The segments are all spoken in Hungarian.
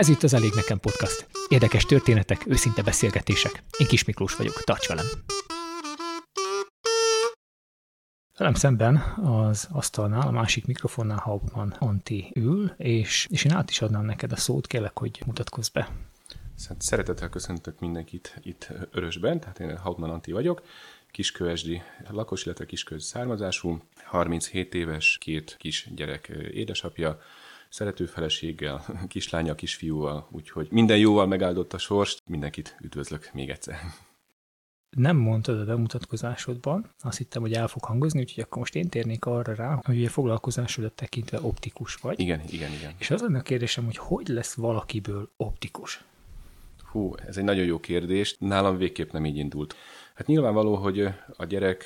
Ez itt az Elég Nekem Podcast. Érdekes történetek, őszinte beszélgetések. Én Kis Miklós vagyok, tarts velem! Velem szemben az asztalnál, a másik mikrofonnál Hauptmann Anti ül, és, és én át is adnám neked a szót, kérlek, hogy mutatkozz be. Szeretettel köszöntök mindenkit itt Örösben, tehát én Hauptmann Anti vagyok, kiskövesdi lakos, illetve kiskövesdi származású, 37 éves, két kis gyerek édesapja, szerető feleséggel, kislánya, kisfiúval, úgyhogy minden jóval megáldott a sorst, mindenkit üdvözlök még egyszer. Nem mondtad a bemutatkozásodban, azt hittem, hogy el fog hangozni, úgyhogy akkor most én térnék arra rá, hogy a foglalkozásodat tekintve optikus vagy. Igen, igen, igen. És az lenne a kérdésem, hogy hogy lesz valakiből optikus? Hú, ez egy nagyon jó kérdés. Nálam végképp nem így indult. Hát nyilvánvaló, hogy a gyerek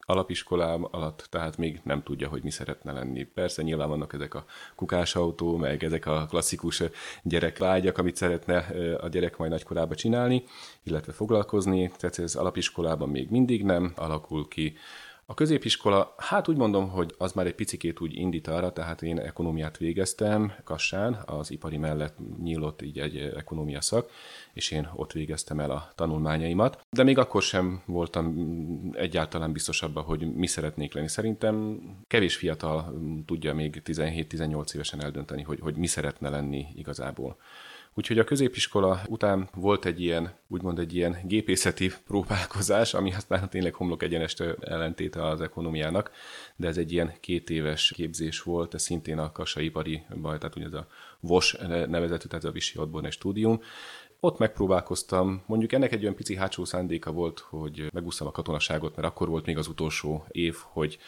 alapiskolám alatt, tehát még nem tudja, hogy mi szeretne lenni. Persze nyilván vannak ezek a kukásautó, meg ezek a klasszikus gyerekvágyak, amit szeretne a gyerek majd nagykorában csinálni, illetve foglalkozni, tehát ez alapiskolában még mindig nem alakul ki a középiskola, hát úgy mondom, hogy az már egy picikét úgy indít arra, tehát én ekonómiát végeztem Kassán, az ipari mellett nyílott így egy ekonómia szak, és én ott végeztem el a tanulmányaimat. De még akkor sem voltam egyáltalán biztos abban, hogy mi szeretnék lenni. Szerintem kevés fiatal tudja még 17-18 évesen eldönteni, hogy, hogy mi szeretne lenni igazából. Úgyhogy a középiskola után volt egy ilyen, úgymond egy ilyen gépészeti próbálkozás, ami aztán tényleg homlok egyenest ellentéte az ekonomiának, de ez egy ilyen két éves képzés volt, ez szintén a Kassaipari, tehát ugye ez a VOS nevezetű, tehát a Visi Odborne Stúdium, ott megpróbálkoztam, mondjuk ennek egy olyan pici hátsó szándéka volt, hogy megúsztam a katonaságot, mert akkor volt még az utolsó év, hogy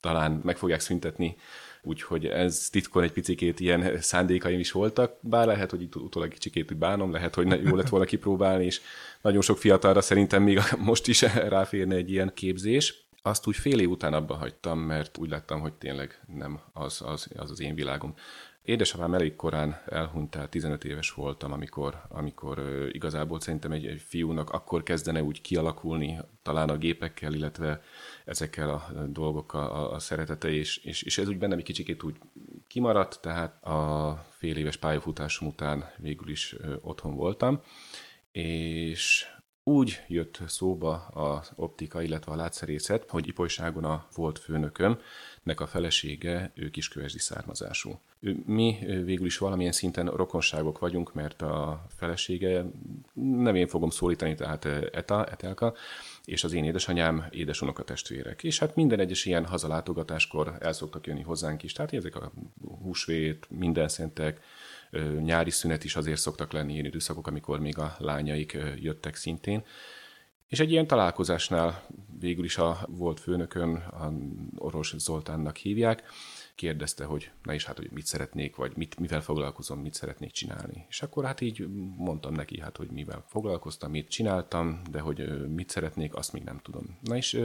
talán meg fogják szüntetni úgyhogy ez titkon egy picikét ilyen szándékaim is voltak, bár lehet, hogy itt utólag kicsikét bánom, lehet, hogy jó lett volna kipróbálni, és nagyon sok fiatalra szerintem még most is ráférne egy ilyen képzés. Azt úgy fél év után abba hagytam, mert úgy láttam, hogy tényleg nem az az, az, az én világom. Édesapám elég korán elhunyt, tehát 15 éves voltam, amikor, amikor igazából szerintem egy, egy fiúnak akkor kezdene úgy kialakulni, talán a gépekkel, illetve ezekkel a dolgokkal a, a szeretete, és, és, és ez úgy bennem egy kicsikét úgy kimaradt, tehát a fél éves pályafutásom után végül is otthon voltam, és úgy jött szóba az optika, illetve a látszerészet, hogy Ipolyságon a volt főnököm, nek a felesége, ő kiskövesdi származású. Mi végül is valamilyen szinten rokonságok vagyunk, mert a felesége, nem én fogom szólítani, tehát Eta, Etelka, és az én édesanyám édesunoka testvérek. És hát minden egyes ilyen hazalátogatáskor el szoktak jönni hozzánk is, tehát ezek a húsvét, minden szentek, nyári szünet is azért szoktak lenni ilyen időszakok, amikor még a lányaik jöttek szintén. És egy ilyen találkozásnál végül is a volt főnökön, a Oros Zoltánnak hívják, kérdezte, hogy na is hát, hogy mit szeretnék, vagy mit, mivel foglalkozom, mit szeretnék csinálni. És akkor hát így mondtam neki, hát, hogy mivel foglalkoztam, mit csináltam, de hogy mit szeretnék, azt még nem tudom. Na és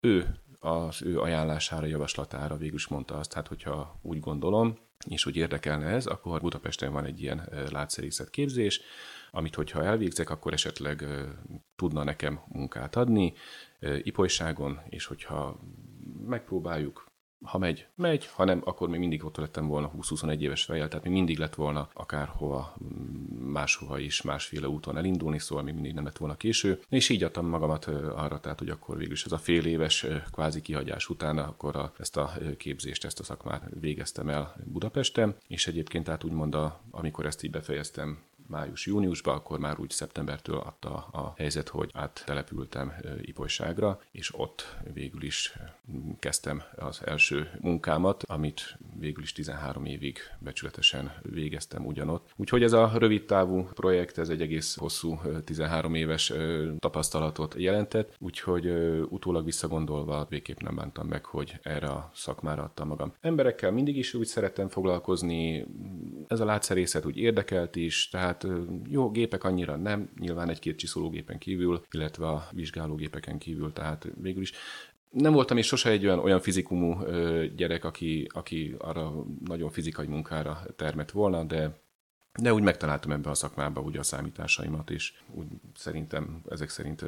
ő az ő ajánlására, javaslatára végül is mondta azt, hát hogyha úgy gondolom, és hogy érdekelne ez, akkor Budapesten van egy ilyen látszerészet képzés, amit hogyha elvégzek, akkor esetleg tudna nekem munkát adni ipolyságon, és hogyha megpróbáljuk, ha megy, megy, ha nem, akkor még mindig ott lettem volna 20-21 éves fejjel, tehát még mindig lett volna akárhova, máshova is, másféle úton elindulni, szóval még mindig nem lett volna késő. És így adtam magamat arra, tehát hogy akkor végül is ez a fél éves kvázi kihagyás után, akkor a, ezt a képzést, ezt a szakmát végeztem el Budapesten, és egyébként tehát úgymond, a, amikor ezt így befejeztem, május-júniusban, akkor már úgy szeptembertől adta a helyzet, hogy áttelepültem Ipolyságra, és ott végül is kezdtem az első munkámat, amit végül is 13 évig becsületesen végeztem ugyanott. Úgyhogy ez a rövid távú projekt, ez egy egész hosszú 13 éves tapasztalatot jelentett, úgyhogy utólag visszagondolva végképp nem bántam meg, hogy erre a szakmára adtam magam. Emberekkel mindig is úgy szerettem foglalkozni, ez a látszerészet úgy érdekelt is, tehát Hát jó, gépek annyira nem, nyilván egy-két csiszológépen kívül, illetve a vizsgálógépeken kívül, tehát végül is nem voltam és sose egy olyan, olyan fizikumú gyerek, aki, aki arra nagyon fizikai munkára termett volna, de de úgy megtaláltam ebbe a szakmába ugye a számításaimat, és úgy szerintem ezek szerint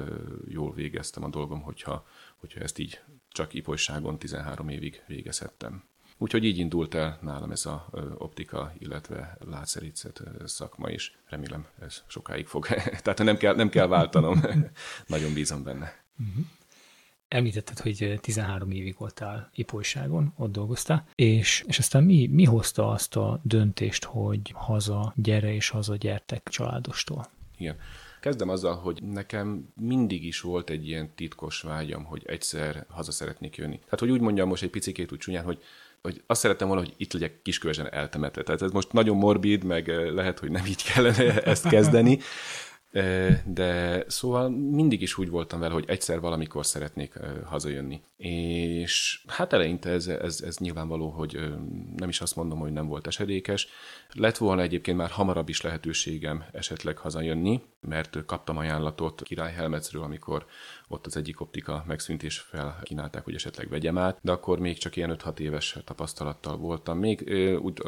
jól végeztem a dolgom, hogyha, hogyha ezt így csak ipolyságon 13 évig végezhettem. Úgyhogy így indult el nálam ez a optika, illetve látszerítszet szakma, és remélem ez sokáig fog. Tehát nem kell, nem kell váltanom, nagyon bízom benne. Uh-huh. Említetted, hogy 13 évig voltál ipolyságon, ott dolgoztál, és, és aztán mi, mi hozta azt a döntést, hogy haza gyere és haza gyertek családostól? Igen. Kezdem azzal, hogy nekem mindig is volt egy ilyen titkos vágyam, hogy egyszer haza szeretnék jönni. Tehát, hogy úgy mondjam most egy picikét úgy csúnyán, hogy hogy azt szerettem volna, hogy itt legyek kiskövesen eltemetve. Tehát ez most nagyon morbid, meg lehet, hogy nem így kellene ezt kezdeni, de szóval mindig is úgy voltam vele, hogy egyszer valamikor szeretnék hazajönni. És hát eleinte ez, ez, ez nyilvánvaló, hogy nem is azt mondom, hogy nem volt esedékes. Lett volna egyébként már hamarabb is lehetőségem esetleg hazajönni, mert kaptam ajánlatot Király Helmetsről, amikor ott az egyik optika megszűnt, és felkínálták, hogy esetleg vegyem át, de akkor még csak ilyen 5-6 éves tapasztalattal voltam. Még úgy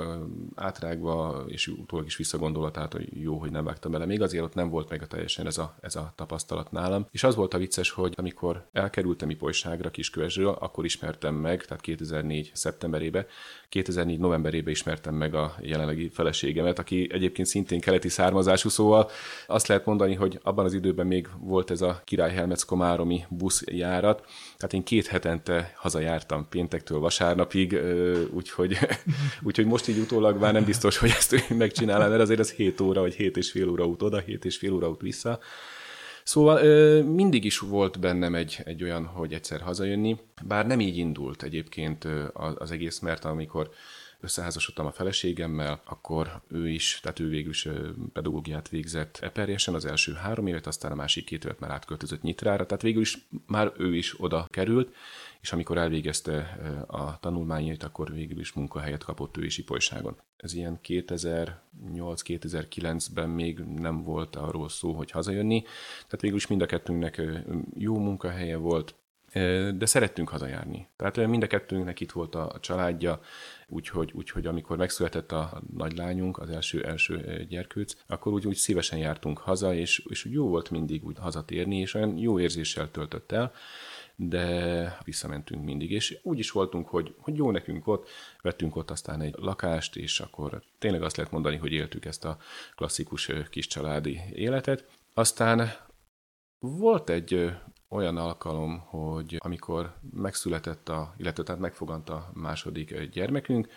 átrágva, és utólag is visszagondolat, tehát hogy jó, hogy nem vágtam bele. Még azért ott nem volt meg a teljesen ez a, ez a tapasztalat nálam. És az volt a vicces, hogy amikor elkerültem Ipolyságra Kiskövesről, akkor ismertem meg, tehát 2004. szeptemberébe, 2004. novemberében ismertem meg a jelenlegi feleségemet, aki egyébként szintén keleti származású, szóval azt lehet mondani, hogy abban az időben még volt ez a Király Helmets komáromi buszjárat, tehát én két hetente hazajártam péntektől vasárnapig, úgyhogy, úgyhogy most így utólag már nem biztos, hogy ezt megcsinálom, mert azért az 7 óra, vagy 7 és fél óra út oda, 7 és fél óra út vissza. Szóval mindig is volt bennem egy, egy olyan, hogy egyszer hazajönni, bár nem így indult egyébként az egész, mert amikor összeházasodtam a feleségemmel, akkor ő is, tehát ő végül is pedagógiát végzett Eperjesen az első három évet, aztán a másik két évet már átköltözött Nyitrára, tehát végül is már ő is oda került, és amikor elvégezte a tanulmányait, akkor végül is munkahelyet kapott ő is Ipolyságon. Ez ilyen 2008-2009-ben még nem volt arról szó, hogy hazajönni, tehát végül is mind a kettőnknek jó munkahelye volt, de szerettünk hazajárni. Tehát mind a kettőnknek itt volt a családja, úgyhogy, úgyhogy amikor megszületett a nagylányunk, az első, első gyerkőc, akkor úgy, úgy szívesen jártunk haza, és, és jó volt mindig úgy hazatérni, és olyan jó érzéssel töltött el de visszamentünk mindig, és úgy is voltunk, hogy, hogy jó nekünk ott, vettünk ott aztán egy lakást, és akkor tényleg azt lehet mondani, hogy éltük ezt a klasszikus kis családi életet. Aztán volt egy olyan alkalom, hogy amikor megszületett a, illetve tehát megfogant a második gyermekünk,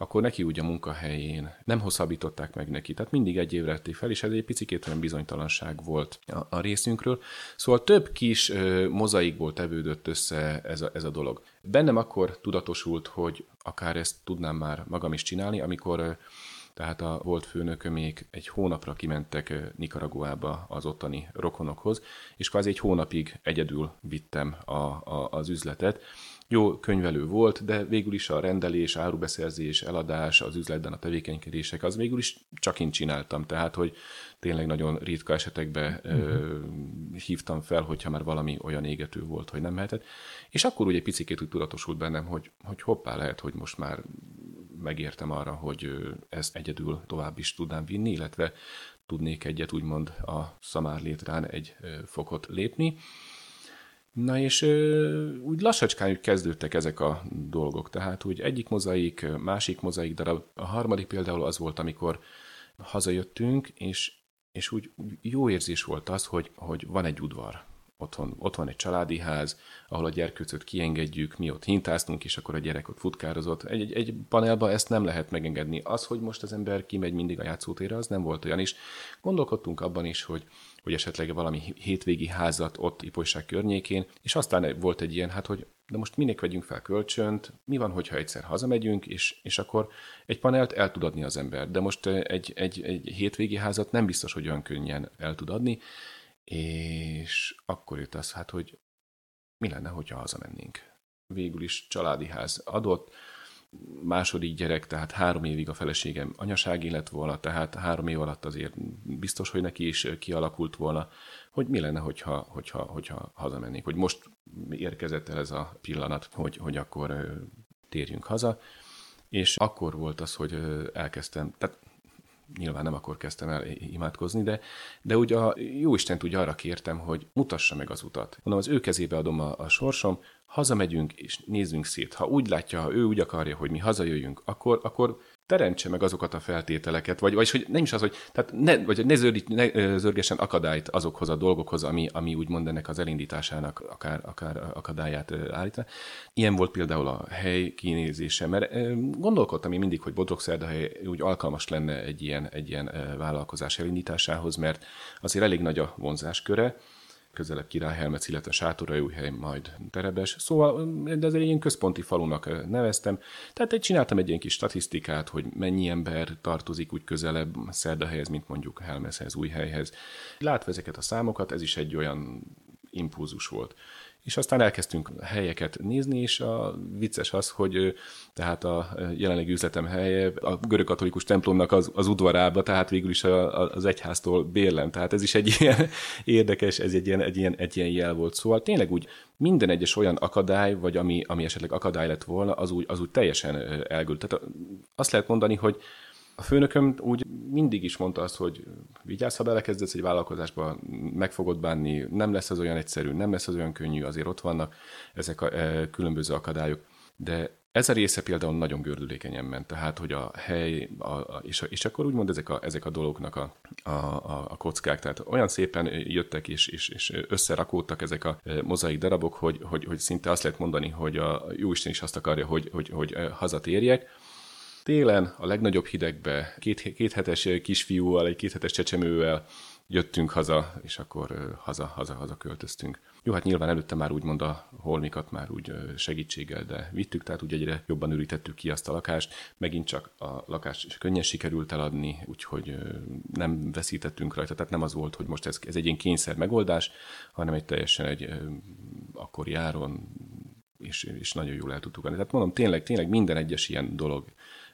akkor neki úgy a munkahelyén nem hosszabbították meg neki. Tehát mindig egy évre ették fel, és ez egy picit olyan bizonytalanság volt a, a részünkről. Szóval több kis ö, mozaikból tevődött össze ez a, ez a dolog. Bennem akkor tudatosult, hogy akár ezt tudnám már magam is csinálni, amikor ö, tehát a volt főnökömék egy hónapra kimentek Nicaraguába az ottani rokonokhoz, és kvázi egy hónapig egyedül vittem a, a, az üzletet, jó könyvelő volt, de végül is a rendelés, árubeszerzés, eladás, az üzletben a tevékenykedések, az végül is csak én csináltam. Tehát, hogy tényleg nagyon ritka esetekben uh-huh. ö, hívtam fel, hogyha már valami olyan égető volt, hogy nem mehetett. És akkor ugye picikét úgy tudatosult bennem, hogy, hogy hoppá, lehet, hogy most már megértem arra, hogy ezt egyedül tovább is tudnám vinni, illetve tudnék egyet úgymond a szamár létrán egy fokot lépni. Na és úgy lassacskán úgy kezdődtek ezek a dolgok, tehát úgy egyik mozaik, másik mozaik darab, a harmadik például az volt, amikor hazajöttünk, és, és úgy jó érzés volt az, hogy, hogy van egy udvar, otthon, ott van egy családi ház, ahol a gyerkőcöt kiengedjük, mi ott hintáztunk, és akkor a gyerek ott futkározott. Egy, egy, egy panelba ezt nem lehet megengedni. Az, hogy most az ember kimegy mindig a játszótérre, az nem volt olyan is. Gondolkodtunk abban is, hogy hogy esetleg valami hétvégi házat ott Ipolyság környékén, és aztán volt egy ilyen, hát hogy de most minek vegyünk fel kölcsönt, mi van, hogyha egyszer hazamegyünk, és, és akkor egy panelt el tud adni az ember, de most egy, egy, egy hétvégi házat nem biztos, hogy olyan könnyen el tud adni, és akkor jött az, hát, hogy mi lenne, hogyha hazamennénk. Végül is családi ház adott, második gyerek, tehát három évig a feleségem anyasági lett volna, tehát három év alatt azért biztos, hogy neki is kialakult volna, hogy mi lenne, hogyha, hogyha, hogyha hazamennék, hogy most érkezett el ez a pillanat, hogy, hogy akkor térjünk haza, és akkor volt az, hogy elkezdtem, tehát nyilván nem akkor kezdtem el imádkozni, de, de úgy a jó Isten úgy arra kértem, hogy mutassa meg az utat. Mondom, az ő kezébe adom a, a sorsom, hazamegyünk és nézzünk szét. Ha úgy látja, ha ő úgy akarja, hogy mi hazajöjjünk, akkor, akkor teremtse meg azokat a feltételeket, vagy, vagy hogy nem is az, hogy, tehát ne, vagy ne, zördít, ne zörgessen akadályt azokhoz a dolgokhoz, ami, ami úgymond ennek az elindításának akár, akár akadályát állítja. Ilyen volt például a hely kinézése, mert gondolkodtam én mindig, hogy Bodrogszerdahely úgy alkalmas lenne egy ilyen, egy ilyen vállalkozás elindításához, mert azért elég nagy a vonzásköre, közelebb Királyhelmec, illetve hely, majd Terebes. Szóval de azért ilyen központi falunak neveztem. Tehát egy, csináltam egy ilyen kis statisztikát, hogy mennyi ember tartozik úgy közelebb Szerdahelyhez, mint mondjuk Helmeszhez, helyhez. Látva ezeket a számokat, ez is egy olyan impulzus volt és aztán elkezdtünk helyeket nézni, és a vicces az, hogy tehát a jelenlegi üzletem helye a görögkatolikus templomnak az, az udvarába, tehát végül is a, a, az egyháztól bérlem. Tehát ez is egy ilyen érdekes, ez egy ilyen, egy, ilyen, egy ilyen jel volt. Szóval tényleg úgy minden egyes olyan akadály, vagy ami, ami esetleg akadály lett volna, az úgy, az úgy teljesen elgült. Tehát azt lehet mondani, hogy a főnököm úgy mindig is mondta azt, hogy vigyázz, ha belekezdesz egy vállalkozásba, meg fogod bánni, nem lesz az olyan egyszerű, nem lesz az olyan könnyű, azért ott vannak ezek a e, különböző akadályok. De ez a része például nagyon gördülékenyen ment, tehát hogy a hely, a, a, és, és akkor úgymond ezek a, ezek a dolgoknak a, a, a, a kockák, tehát olyan szépen jöttek és, és, és összerakódtak ezek a e, mozaik darabok, hogy, hogy, hogy szinte azt lehet mondani, hogy a Jóisten is azt akarja, hogy, hogy, hogy e, hazatérjek, télen, a legnagyobb hidegbe, két, hetes kisfiúval, egy két hetes csecsemővel jöttünk haza, és akkor haza, haza, haza költöztünk. Jó, hát nyilván előtte már úgymond a holmikat már úgy segítséggel, de vittük, tehát úgy egyre jobban ürítettük ki azt a lakást. Megint csak a lakást könnyen sikerült eladni, úgyhogy nem veszítettünk rajta, tehát nem az volt, hogy most ez, ez egy ilyen kényszer megoldás, hanem egy teljesen egy akkori áron és, és nagyon jól el tudtuk adni. Tehát mondom, tényleg, tényleg minden egyes ilyen dolog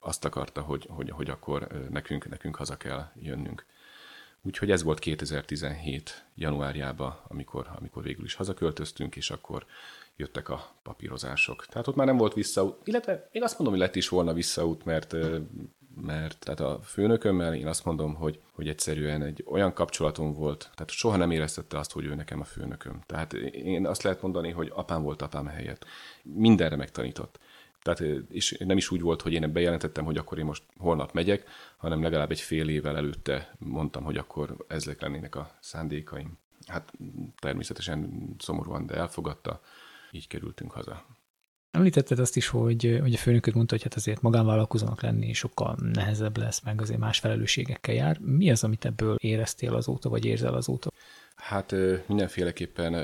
azt akarta, hogy, hogy, hogy akkor nekünk, nekünk haza kell jönnünk. Úgyhogy ez volt 2017 januárjában, amikor, amikor végül is hazaköltöztünk, és akkor jöttek a papírozások. Tehát ott már nem volt visszaút, illetve én azt mondom, hogy lett is volna visszaút, mert, mert tehát a főnökömmel én azt mondom, hogy, hogy egyszerűen egy olyan kapcsolatom volt, tehát soha nem éreztette azt, hogy ő nekem a főnököm. Tehát én azt lehet mondani, hogy apám volt apám helyett. Mindenre megtanított. Tehát, és nem is úgy volt, hogy én bejelentettem, hogy akkor én most holnap megyek, hanem legalább egy fél évvel előtte mondtam, hogy akkor ezek lennének a szándékaim. Hát természetesen szomorúan, de elfogadta, így kerültünk haza. Említetted azt is, hogy, hogy a főnököd mondta, hogy hát azért magánvállalkozónak lenni sokkal nehezebb lesz, meg azért más felelősségekkel jár. Mi az, amit ebből éreztél azóta, vagy érzel azóta? Hát mindenféleképpen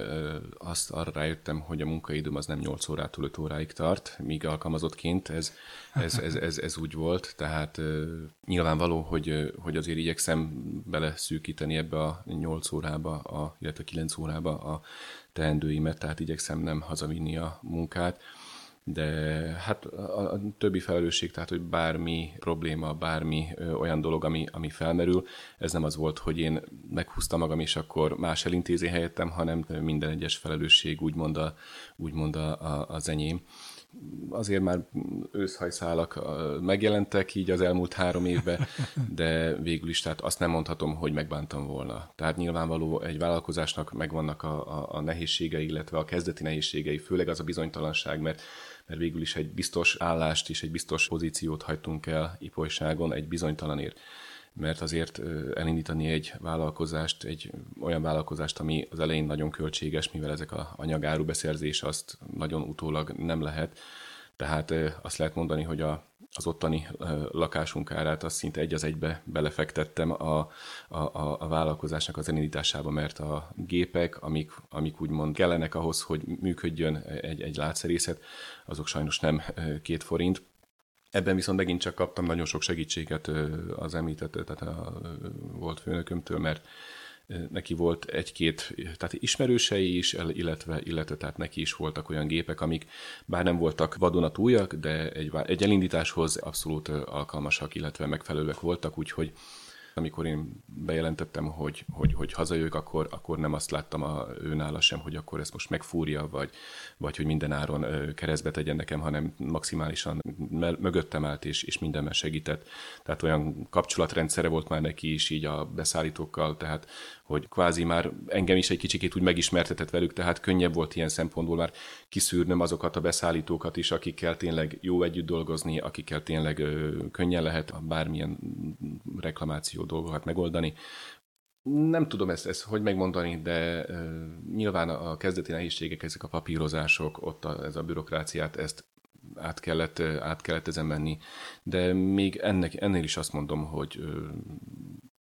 azt arra rájöttem, hogy a munkaidőm az nem 8 órától 5 óráig tart, míg alkalmazottként ez, ez, ez, ez, ez úgy volt, tehát nyilvánvaló, hogy, hogy azért igyekszem beleszűkíteni ebbe a 8 órába, a, illetve 9 órába a teendőimet, tehát igyekszem nem hazavinni a munkát de hát a, a többi felelősség, tehát hogy bármi probléma, bármi ö, olyan dolog, ami, ami felmerül, ez nem az volt, hogy én meghúztam magam, és akkor más elintézi helyettem, hanem minden egyes felelősség úgymond, a, úgymond a, a, az enyém. Azért már őszhajszálak megjelentek így az elmúlt három évben, de végül is tehát azt nem mondhatom, hogy megbántam volna. Tehát nyilvánvaló egy vállalkozásnak megvannak a, a, a nehézségei, illetve a kezdeti nehézségei, főleg az a bizonytalanság, mert mert végül is egy biztos állást és egy biztos pozíciót hagytunk el ipolyságon egy bizonytalanért mert azért elindítani egy vállalkozást, egy olyan vállalkozást, ami az elején nagyon költséges, mivel ezek a anyagáru beszerzés azt nagyon utólag nem lehet. Tehát azt lehet mondani, hogy a az ottani lakásunk árát azt szinte egy az egybe belefektettem a, a, a, vállalkozásnak az elindításába, mert a gépek, amik, amik úgymond kellenek ahhoz, hogy működjön egy, egy látszerészet, azok sajnos nem két forint. Ebben viszont megint csak kaptam nagyon sok segítséget az említett, tehát a volt főnökömtől, mert neki volt egy-két, tehát ismerősei is, illetve, illetve tehát neki is voltak olyan gépek, amik bár nem voltak vadonatújak, de egy, egy elindításhoz abszolút alkalmasak, illetve megfelelőek voltak, úgyhogy Amikor én bejelentettem, hogy, hogy, hogy hazajövök, akkor, akkor nem azt láttam a őnála sem, hogy akkor ezt most megfúrja, vagy, vagy hogy minden áron keresztbe tegyen nekem, hanem maximálisan mögöttem állt, és, és mindenben segített. Tehát olyan kapcsolatrendszere volt már neki is így a beszállítókkal, tehát hogy kvázi már engem is egy kicsikét úgy megismertetett velük, tehát könnyebb volt ilyen szempontból már kiszűrnöm azokat a beszállítókat is, akikkel tényleg jó együtt dolgozni, akikkel tényleg ö, könnyen lehet bármilyen reklamáció dolgokat megoldani. Nem tudom ezt, ezt hogy megmondani, de ö, nyilván a kezdeti nehézségek, ezek a papírozások, ott a, ez a bürokráciát, ezt át kellett, át kellett ezen menni, de még ennek, ennél is azt mondom, hogy ö,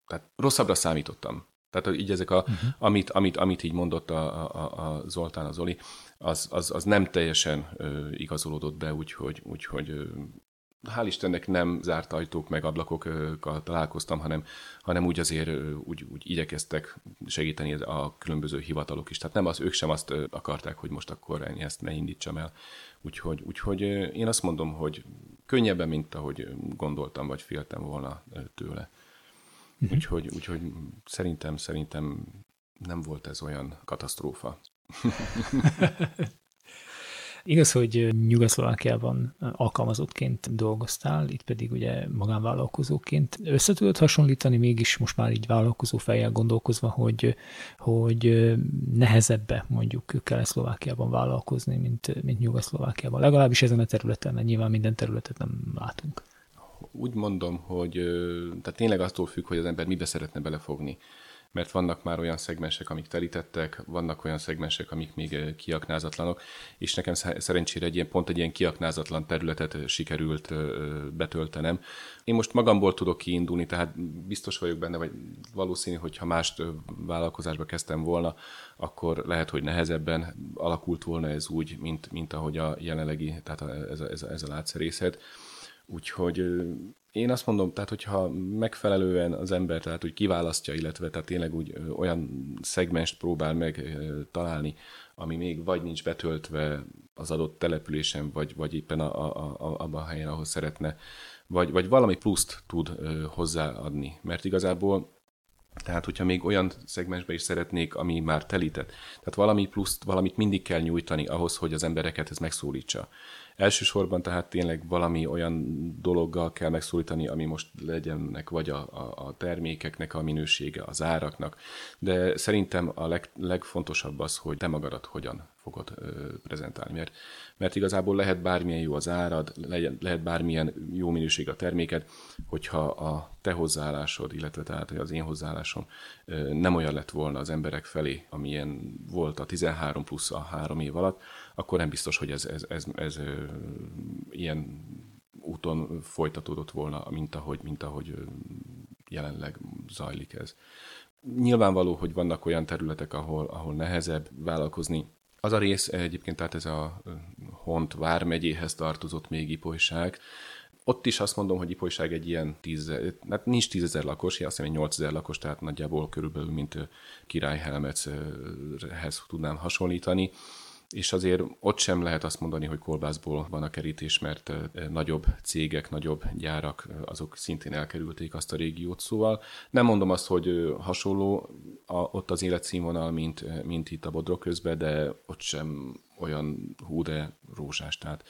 tehát rosszabbra számítottam. Tehát így ezek a, uh-huh. amit, amit, amit így mondott a, a, a Zoltán, az Oli, az, az, az nem teljesen ö, igazolódott be, úgyhogy, úgyhogy ö, hál' Istennek nem zárt ajtók meg ablakokkal találkoztam, hanem, hanem úgy azért úgy, úgy igyekeztek segíteni a különböző hivatalok is. Tehát nem az, ők sem azt akarták, hogy most akkor ennyi ezt ne indítsam el. Úgyhogy, úgyhogy én azt mondom, hogy könnyebben, mint ahogy gondoltam, vagy féltem volna tőle. Uh-huh. Úgyhogy, úgyhogy szerintem, szerintem nem volt ez olyan katasztrófa. Igaz, hogy Nyugoszlovákiában alkalmazottként dolgoztál, itt pedig ugye magánvállalkozóként. Össze tudod hasonlítani mégis most már így vállalkozó fejjel gondolkozva, hogy, hogy nehezebbe mondjuk Kelet-Szlovákiában vállalkozni, mint, mint Nyugoszlovákiában. Legalábbis ezen a területen, mert nyilván minden területet nem látunk úgy mondom, hogy tehát tényleg attól függ, hogy az ember mibe szeretne belefogni. Mert vannak már olyan szegmensek, amik telítettek, vannak olyan szegmensek, amik még kiaknázatlanok, és nekem szerencsére egy ilyen, pont egy ilyen kiaknázatlan területet sikerült betöltenem. Én most magamból tudok kiindulni, tehát biztos vagyok benne, vagy valószínű, hogy ha más vállalkozásba kezdtem volna, akkor lehet, hogy nehezebben alakult volna ez úgy, mint, mint ahogy a jelenlegi, tehát ez a, ez a, ez a látszerészet. Úgyhogy én azt mondom, tehát hogyha megfelelően az ember, tehát úgy kiválasztja, illetve tehát tényleg úgy olyan szegmest próbál meg találni, ami még vagy nincs betöltve az adott településen, vagy, vagy éppen a, a, a, abban a helyen, ahol szeretne, vagy, vagy valami pluszt tud hozzáadni. Mert igazából tehát, hogyha még olyan szegmensbe is szeretnék, ami már telített. Tehát valami pluszt, valamit mindig kell nyújtani ahhoz, hogy az embereket ez megszólítsa. Elsősorban tehát tényleg valami olyan dologgal kell megszólítani, ami most legyenek vagy a, a, a termékeknek a minősége, az áraknak, de szerintem a leg, legfontosabb az, hogy te magadat hogyan fogod ö, prezentálni, mert, mert igazából lehet bármilyen jó az árad, lehet bármilyen jó minőség a terméked, hogyha a te hozzáállásod, illetve tehát az én hozzáállásom nem olyan lett volna az emberek felé, amilyen volt a 13 plusz a három év alatt, akkor nem biztos, hogy ez, ez, ez, ez, ez ilyen úton folytatódott volna, mint ahogy, mint ahogy jelenleg zajlik ez. Nyilvánvaló, hogy vannak olyan területek, ahol, ahol nehezebb vállalkozni. Az a rész egyébként, tehát ez a Hont vármegyéhez tartozott még Ipolyság, ott is azt mondom, hogy Ipolyság egy ilyen tíz, hát nincs tízezer lakos, én azt hiszem, hogy 8000 lakos, tehát nagyjából körülbelül, mint Királyhelmechez tudnám hasonlítani és azért ott sem lehet azt mondani, hogy kolbászból van a kerítés, mert nagyobb cégek, nagyobb gyárak, azok szintén elkerülték azt a régiót. Szóval nem mondom azt, hogy hasonló a, ott az életszínvonal, mint, mint itt a Bodrog közben, de ott sem olyan hú, de rózsás, tehát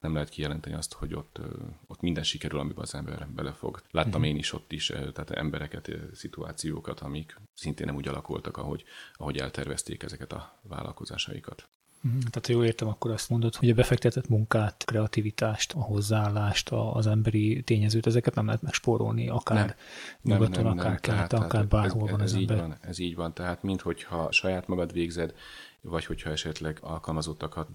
nem lehet kijelenteni azt, hogy ott, ott minden sikerül, amiben az ember belefog. Láttam uh-huh. én is ott is, tehát embereket, szituációkat, amik szintén nem úgy alakultak, ahogy, ahogy eltervezték ezeket a vállalkozásaikat. Mhm. Tehát, ha jól értem, akkor azt mondod, hogy a befektetett munkát, kreativitást, a hozzáállást, az emberi tényezőt, ezeket nem lehet megspórolni, akár nem, nyugaton, nem, nem, akár keleten, akár bárhol ez, van ez az így ember. Van, ez így van, tehát mint hogyha saját magad végzed, vagy hogyha esetleg alkalmazottakat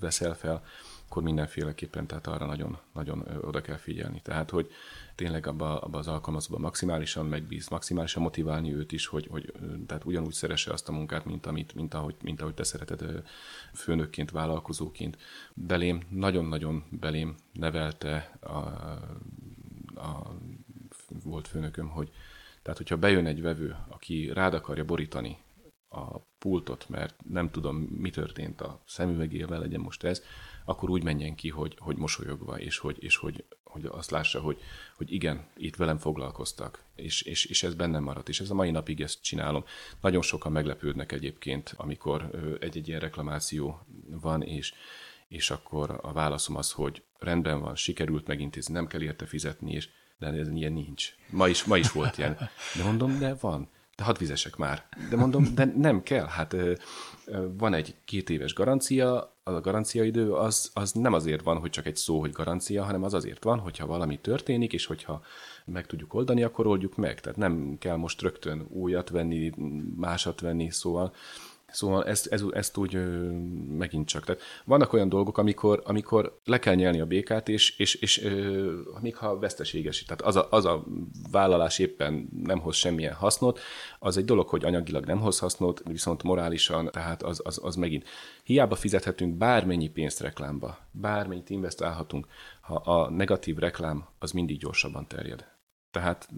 veszel fel, akkor mindenféleképpen tehát arra nagyon, nagyon oda kell figyelni. Tehát, hogy tényleg abba, abba az alkalmazóban maximálisan megbíz, maximálisan motiválni őt is, hogy, hogy tehát ugyanúgy szeresse azt a munkát, mint, amit, mint, ahogy, mint ahogy te szereted főnökként, vállalkozóként. Belém, nagyon-nagyon belém nevelte a, a volt főnököm, hogy tehát, hogyha bejön egy vevő, aki rád akarja borítani a pultot, mert nem tudom, mi történt a szemüvegével, legyen most ez, akkor úgy menjen ki, hogy, hogy mosolyogva, és, hogy, és hogy, hogy azt lássa, hogy, hogy igen, itt velem foglalkoztak, és, és, és ez bennem maradt, és ez a mai napig ezt csinálom. Nagyon sokan meglepődnek egyébként, amikor egy-egy ilyen reklamáció van, és, és akkor a válaszom az, hogy rendben van, sikerült megintézni, nem kell érte fizetni, és de ez ilyen nincs. Ma is, ma is volt ilyen. De mondom, de van. De hadd vizesek már. De mondom, de nem kell. Hát van egy két éves garancia, az a garanciaidő az, az nem azért van, hogy csak egy szó, hogy garancia, hanem az azért van, hogyha valami történik, és hogyha meg tudjuk oldani, akkor oldjuk meg. Tehát nem kell most rögtön újat venni, másat venni, szóval Szóval ezt, ez, ezt úgy ö, megint csak. Tehát vannak olyan dolgok, amikor, amikor le kell nyelni a békát, és, és, és ö, még ha veszteséges, tehát az a, az a vállalás éppen nem hoz semmilyen hasznot, az egy dolog, hogy anyagilag nem hoz hasznot, viszont morálisan, tehát az, az, az megint. Hiába fizethetünk bármennyi pénzt reklámba, bármennyit investálhatunk, ha a negatív reklám az mindig gyorsabban terjed. Tehát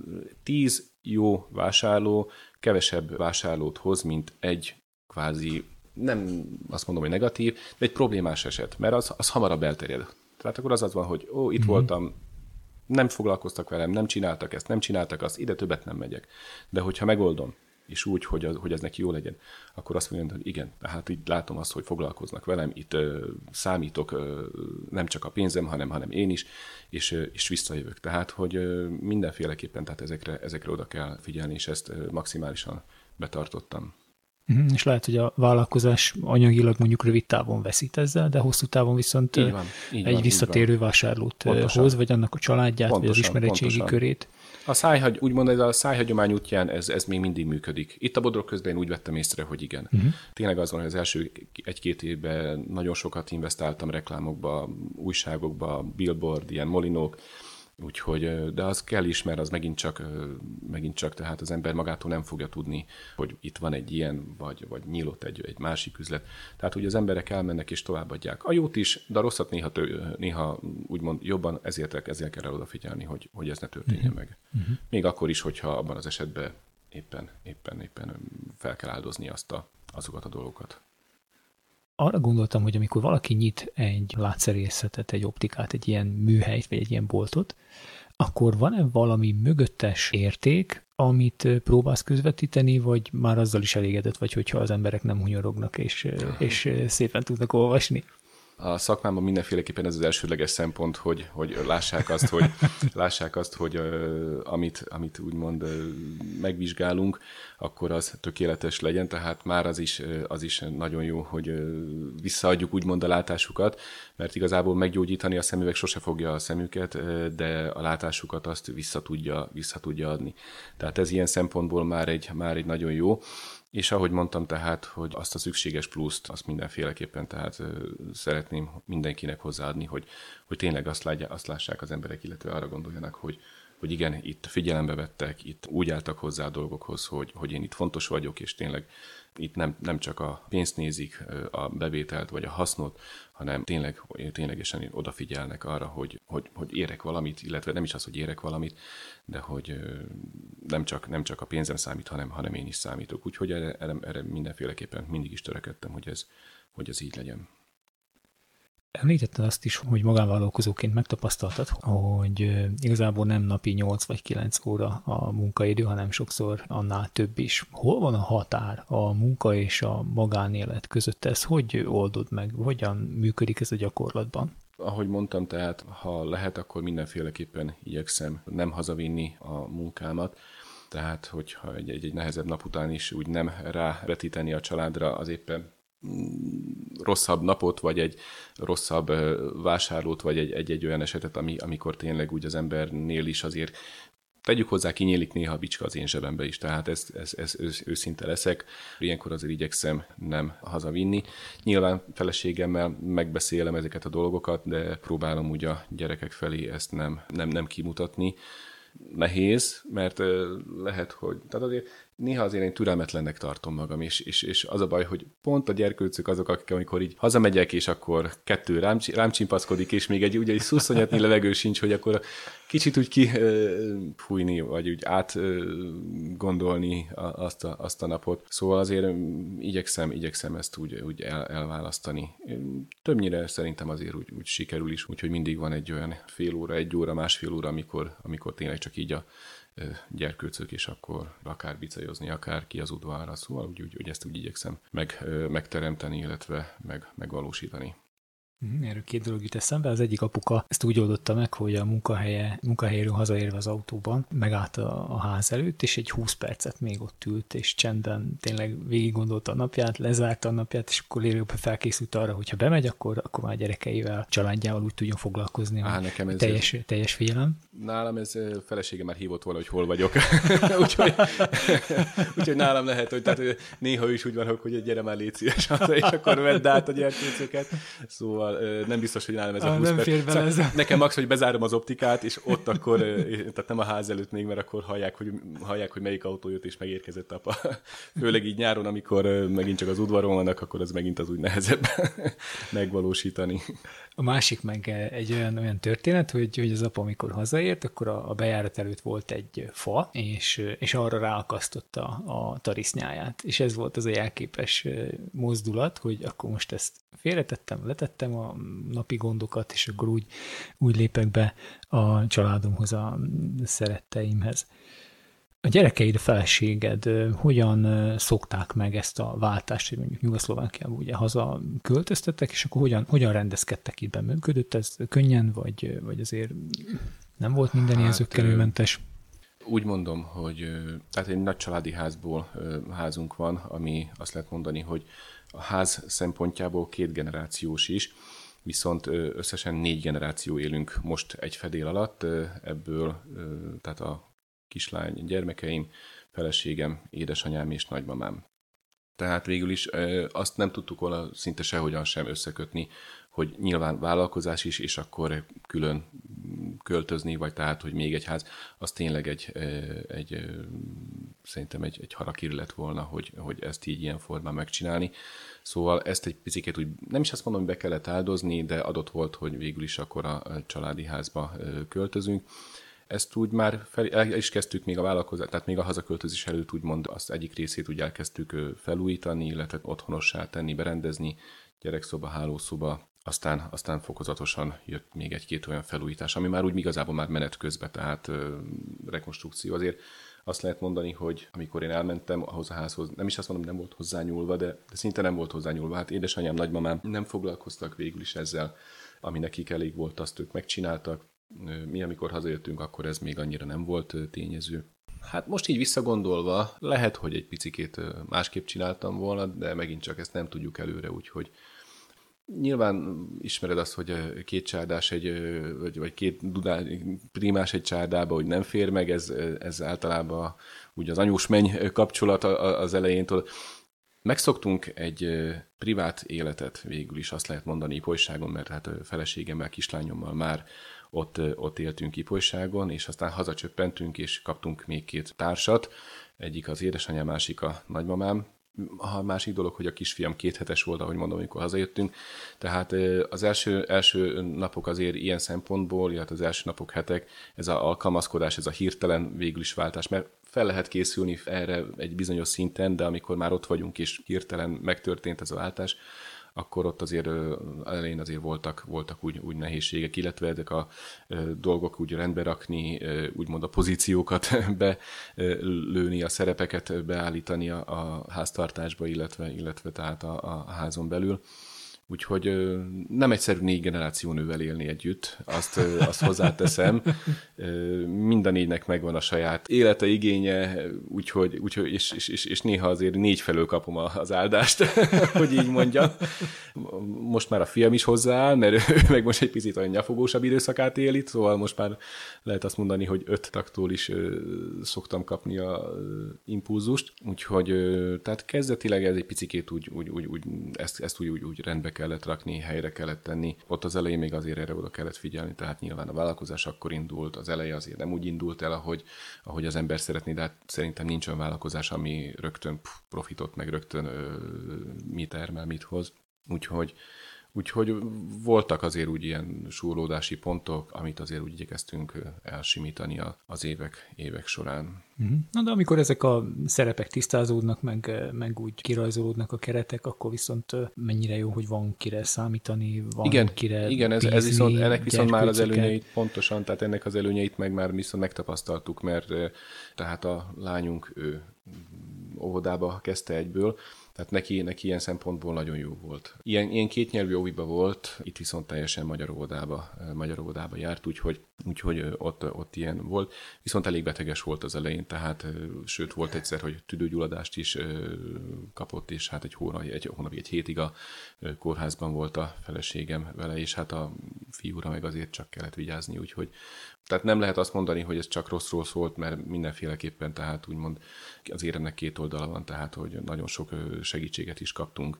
tíz jó vásárló kevesebb vásárlót hoz, mint egy kvázi nem azt mondom, hogy negatív, de egy problémás eset, mert az, az hamarabb elterjed. Tehát akkor az az van, hogy ó, itt mm-hmm. voltam, nem foglalkoztak velem, nem csináltak ezt, nem csináltak azt, ide többet nem megyek. De hogyha megoldom, és úgy, hogy, az, hogy ez neki jó legyen, akkor azt mondja, hogy igen, tehát így látom azt, hogy foglalkoznak velem, itt ö, számítok ö, nem csak a pénzem, hanem, hanem én is, és, ö, és visszajövök. Tehát, hogy ö, mindenféleképpen tehát ezekre, ezekre oda kell figyelni, és ezt ö, maximálisan betartottam. Uh-huh. És lehet, hogy a vállalkozás anyagilag mondjuk rövid távon veszít ezzel, de hosszú távon viszont így van, így egy van, visszatérő van. vásárlót pontosan. hoz, vagy annak a családját, pontosan, vagy az ismeretségi pontosan. körét. A szájhagy, úgymond ez a szájhagyomány útján ez, ez még mindig működik. Itt a Bodrog közben én úgy vettem észre, hogy igen. Uh-huh. Tényleg az van, hogy az első egy-két évben nagyon sokat investáltam reklámokba, újságokba, billboard, ilyen molinók, Úgyhogy, de az kell is, mert az megint csak, megint csak, tehát az ember magától nem fogja tudni, hogy itt van egy ilyen, vagy, vagy nyílott egy, egy másik üzlet. Tehát ugye az emberek elmennek és továbbadják. A jót is, de a rosszat néha, tő, néha úgymond jobban, ezért, ezért kell odafigyelni, hogy, hogy ez ne történjen uh-huh. meg. Uh-huh. Még akkor is, hogyha abban az esetben éppen, éppen, éppen fel kell áldozni azt a, azokat a dolgokat arra gondoltam, hogy amikor valaki nyit egy látszerészetet, egy optikát, egy ilyen műhelyt, vagy egy ilyen boltot, akkor van-e valami mögöttes érték, amit próbálsz közvetíteni, vagy már azzal is elégedett vagy, hogyha az emberek nem hunyorognak, és, és szépen tudnak olvasni? A szakmában mindenféleképpen ez az elsődleges szempont, hogy, hogy lássák azt, hogy, lássák azt, hogy amit, amit úgymond megvizsgálunk, akkor az tökéletes legyen, tehát már az is, az is nagyon jó, hogy visszaadjuk úgymond a látásukat, mert igazából meggyógyítani a szemüveg sose fogja a szemüket, de a látásukat azt vissza tudja, vissza tudja adni. Tehát ez ilyen szempontból már egy, már egy nagyon jó. És ahogy mondtam tehát, hogy azt a szükséges pluszt, azt mindenféleképpen tehát szeretném mindenkinek hozzáadni, hogy, hogy tényleg azt, látja, azt lássák az emberek, illetve arra gondoljanak, hogy, hogy igen, itt figyelembe vettek, itt úgy álltak hozzá a dolgokhoz, hogy, hogy én itt fontos vagyok, és tényleg itt nem, nem csak a pénzt nézik, a bevételt vagy a hasznot, hanem tényleg, ténylegesen odafigyelnek arra, hogy, hogy, hogy érek valamit, illetve nem is az, hogy érek valamit, de hogy nem csak, nem csak a pénzem számít, hanem, hanem én is számítok. Úgyhogy erre, erre, erre mindenféleképpen mindig is törekedtem, hogy ez, hogy ez így legyen. Említetted azt is, hogy magánvállalkozóként megtapasztaltad, hogy igazából nem napi 8 vagy 9 óra a munkaidő, hanem sokszor annál több is. Hol van a határ a munka és a magánélet között? Ez hogy oldod meg? Hogyan működik ez a gyakorlatban? Ahogy mondtam, tehát ha lehet, akkor mindenféleképpen igyekszem nem hazavinni a munkámat. Tehát, hogyha egy, egy, egy nehezebb nap után is úgy nem rávetíteni a családra, az éppen rosszabb napot, vagy egy rosszabb vásárlót, vagy egy, egy, egy olyan esetet, ami, amikor tényleg úgy az embernél is azért tegyük hozzá, kinyílik néha a bicska az én zsebembe is, tehát ez, ez, ez ősz, őszinte leszek. Ilyenkor azért igyekszem nem hazavinni. Nyilván feleségemmel megbeszélem ezeket a dolgokat, de próbálom úgy a gyerekek felé ezt nem, nem, nem kimutatni nehéz, mert lehet, hogy tehát azért néha azért én türelmetlennek tartom magam, és, és, és az a baj, hogy pont a gyerkőcök azok, akik amikor így hazamegyek, és akkor kettő rám, rám csimpaszkodik, és még egy ugye egy szuszonyatnyi levegő sincs, hogy akkor kicsit úgy kifújni, vagy úgy átgondolni azt a, azt a napot. Szóval azért igyekszem, igyekszem ezt úgy, úgy el, elválasztani. Többnyire szerintem azért úgy, úgy sikerül is, úgyhogy mindig van egy olyan fél óra, egy óra, másfél óra, amikor, amikor tényleg csak így a gyerkőcök, és akkor akár bicajozni, akár ki az udvarra. Szóval úgy, úgy, úgy ezt úgy igyekszem meg, megteremteni, illetve meg, megvalósítani. Mhm, erről két dolog jut eszembe. Az egyik apuka ezt úgy oldotta meg, hogy a munkahelye, munkahelyéről hazaérve az autóban megállt a, a ház előtt, és egy 20 percet még ott ült, és csendben tényleg végig gondolta a napját, lezárta a napját, és akkor lélőben felkészült arra, hogy ha bemegy, akkor, akkor már gyerekeivel, családjával úgy tudjon foglalkozni. Á, nekem ez teljes, teljes figyelem. Nálam ez felesége már hívott volna, hogy hol vagyok. úgyhogy, úgyhogy nálam lehet, hogy tehát néha is úgy van, hogy gyere már légy szíves, és akkor vedd át a gyerkőcöket. Szóval Szóval nem biztos, hogy nálam ez a 20 ah, nem fér bele ez. Nekem max, hogy bezárom az optikát, és ott akkor, tehát nem a ház előtt még, mert akkor hallják, hogy, hallják, hogy melyik autó jött, és megérkezett apa. Főleg így nyáron, amikor megint csak az udvaron vannak, akkor az megint az úgy nehezebb megvalósítani. A másik meg egy olyan, olyan történet, hogy, hogy az apa, amikor hazaért, akkor a, a bejárat előtt volt egy fa, és, és arra ráakasztotta a tarisznyáját. És ez volt az a jelképes mozdulat, hogy akkor most ezt félretettem, letettem a napi gondokat, és akkor úgy, úgy lépek be a családomhoz, a szeretteimhez. A gyerekeid, a feleséged hogyan szokták meg ezt a váltást, hogy mondjuk Nyugoszlovákiába ugye haza költöztettek, és akkor hogyan, hogyan rendezkedtek itt be? Működött ez könnyen, vagy, vagy azért nem volt minden hát, zöggenőmentes? Úgy mondom, hogy tehát egy nagy családi házból házunk van, ami azt lehet mondani, hogy a ház szempontjából két generációs is, viszont összesen négy generáció élünk most egy fedél alatt, ebből tehát a kislány gyermekeim, feleségem, édesanyám és nagymamám. Tehát végül is azt nem tudtuk volna szinte sehogyan sem összekötni, hogy nyilván vállalkozás is, és akkor külön költözni, vagy tehát, hogy még egy ház, az tényleg egy, egy szerintem egy, egy harakír lett volna, hogy, hogy ezt így ilyen formán megcsinálni. Szóval ezt egy picit úgy, nem is azt mondom, hogy be kellett áldozni, de adott volt, hogy végül is akkor a családi házba költözünk. Ezt úgy már fel, el is kezdtük még a vállalkozás, tehát még a hazaköltözés előtt úgymond azt egyik részét úgy elkezdtük felújítani, illetve otthonossá tenni, berendezni, gyerekszoba, hálószoba, aztán, aztán fokozatosan jött még egy-két olyan felújítás, ami már úgy igazából már menet közben, tehát ö, rekonstrukció. Azért azt lehet mondani, hogy amikor én elmentem ahhoz a házhoz, nem is azt mondom, nem volt hozzányúlva, de, de szinte nem volt hozzányúlva. Hát édesanyám, nagymamám nem foglalkoztak végül is ezzel, ami nekik elég volt, azt ők megcsináltak. Mi, amikor hazajöttünk, akkor ez még annyira nem volt tényező. Hát most így visszagondolva, lehet, hogy egy picikét másképp csináltam volna, de megint csak ezt nem tudjuk előre, úgyhogy Nyilván ismered azt, hogy két csárdás egy, vagy, vagy két dudá, primás egy csárdába, hogy nem fér meg, ez, ez általában úgy az anyós menny kapcsolat az elejéntől. Megszoktunk egy privát életet végül is, azt lehet mondani ipolyságon, mert hát feleségemmel, kislányommal már ott, ott éltünk ipolyságon, és aztán hazacsöppentünk, és kaptunk még két társat, egyik az édesanyám, másik a nagymamám, a másik dolog, hogy a kisfiam két hetes volt, ahogy mondom, amikor hazajöttünk. Tehát az első, első napok azért ilyen szempontból, illetve az első napok, hetek, ez az alkalmazkodás, ez a hirtelen végül is váltás, mert fel lehet készülni erre egy bizonyos szinten, de amikor már ott vagyunk, és hirtelen megtörtént ez a váltás, akkor ott azért elején azért voltak, voltak úgy, úgy nehézségek, illetve ezek a dolgok úgy rendbe rakni, úgymond a pozíciókat belőni, a szerepeket beállítani a, a háztartásba, illetve, illetve tehát a, a házon belül. Úgyhogy nem egyszerű négy generációnővel élni együtt, azt, azt hozzáteszem. Mind a négynek megvan a saját élete, igénye, úgyhogy, úgyhogy és, és, és néha azért négy felől kapom az áldást, hogy így mondjam. Most már a fiam is hozzááll, mert ő meg most egy picit olyan nyafogósabb időszakát él itt, szóval most már lehet azt mondani, hogy öt taktól is szoktam kapni a impulzust, úgyhogy tehát kezdetileg ez egy picit úgy, úgy, úgy, úgy ezt, ezt úgy, úgy, úgy rendbe kellett rakni, helyre kellett tenni. Ott az elején még azért erre oda kellett figyelni, tehát nyilván a vállalkozás akkor indult, az eleje azért nem úgy indult el, ahogy, ahogy az ember szeretné, de hát szerintem nincs olyan vállalkozás, ami rögtön profitot, meg rögtön ö, mit termel, mit hoz. Úgyhogy Úgyhogy voltak azért úgy ilyen súrlódási pontok, amit azért úgy igyekeztünk elsimítani az évek, évek során. Mhm. Na de amikor ezek a szerepek tisztázódnak, meg, meg úgy kirajzolódnak a keretek, akkor viszont mennyire jó, hogy van kire számítani, van igen, kire Igen, ez, ez viszont, ennek viszont már az előnyeit, pontosan, tehát ennek az előnyeit meg már viszont megtapasztaltuk, mert tehát a lányunk ő óvodába kezdte egyből, tehát neki, neki ilyen szempontból nagyon jó volt. Ilyen, ilyen kétnyelvű óviba volt, itt viszont teljesen magyar óvodába, magyar óvodába járt, úgyhogy, úgyhogy ott, ott ilyen volt. Viszont elég beteges volt az elején, tehát sőt volt egyszer, hogy tüdőgyulladást is kapott, és hát egy hónap, egy, hónap, egy hétig a kórházban volt a feleségem vele, és hát a fiúra meg azért csak kellett vigyázni, úgyhogy tehát nem lehet azt mondani, hogy ez csak rosszról szólt, mert mindenféleképpen, tehát úgymond az éremnek két oldala van, tehát hogy nagyon sok segítséget is kaptunk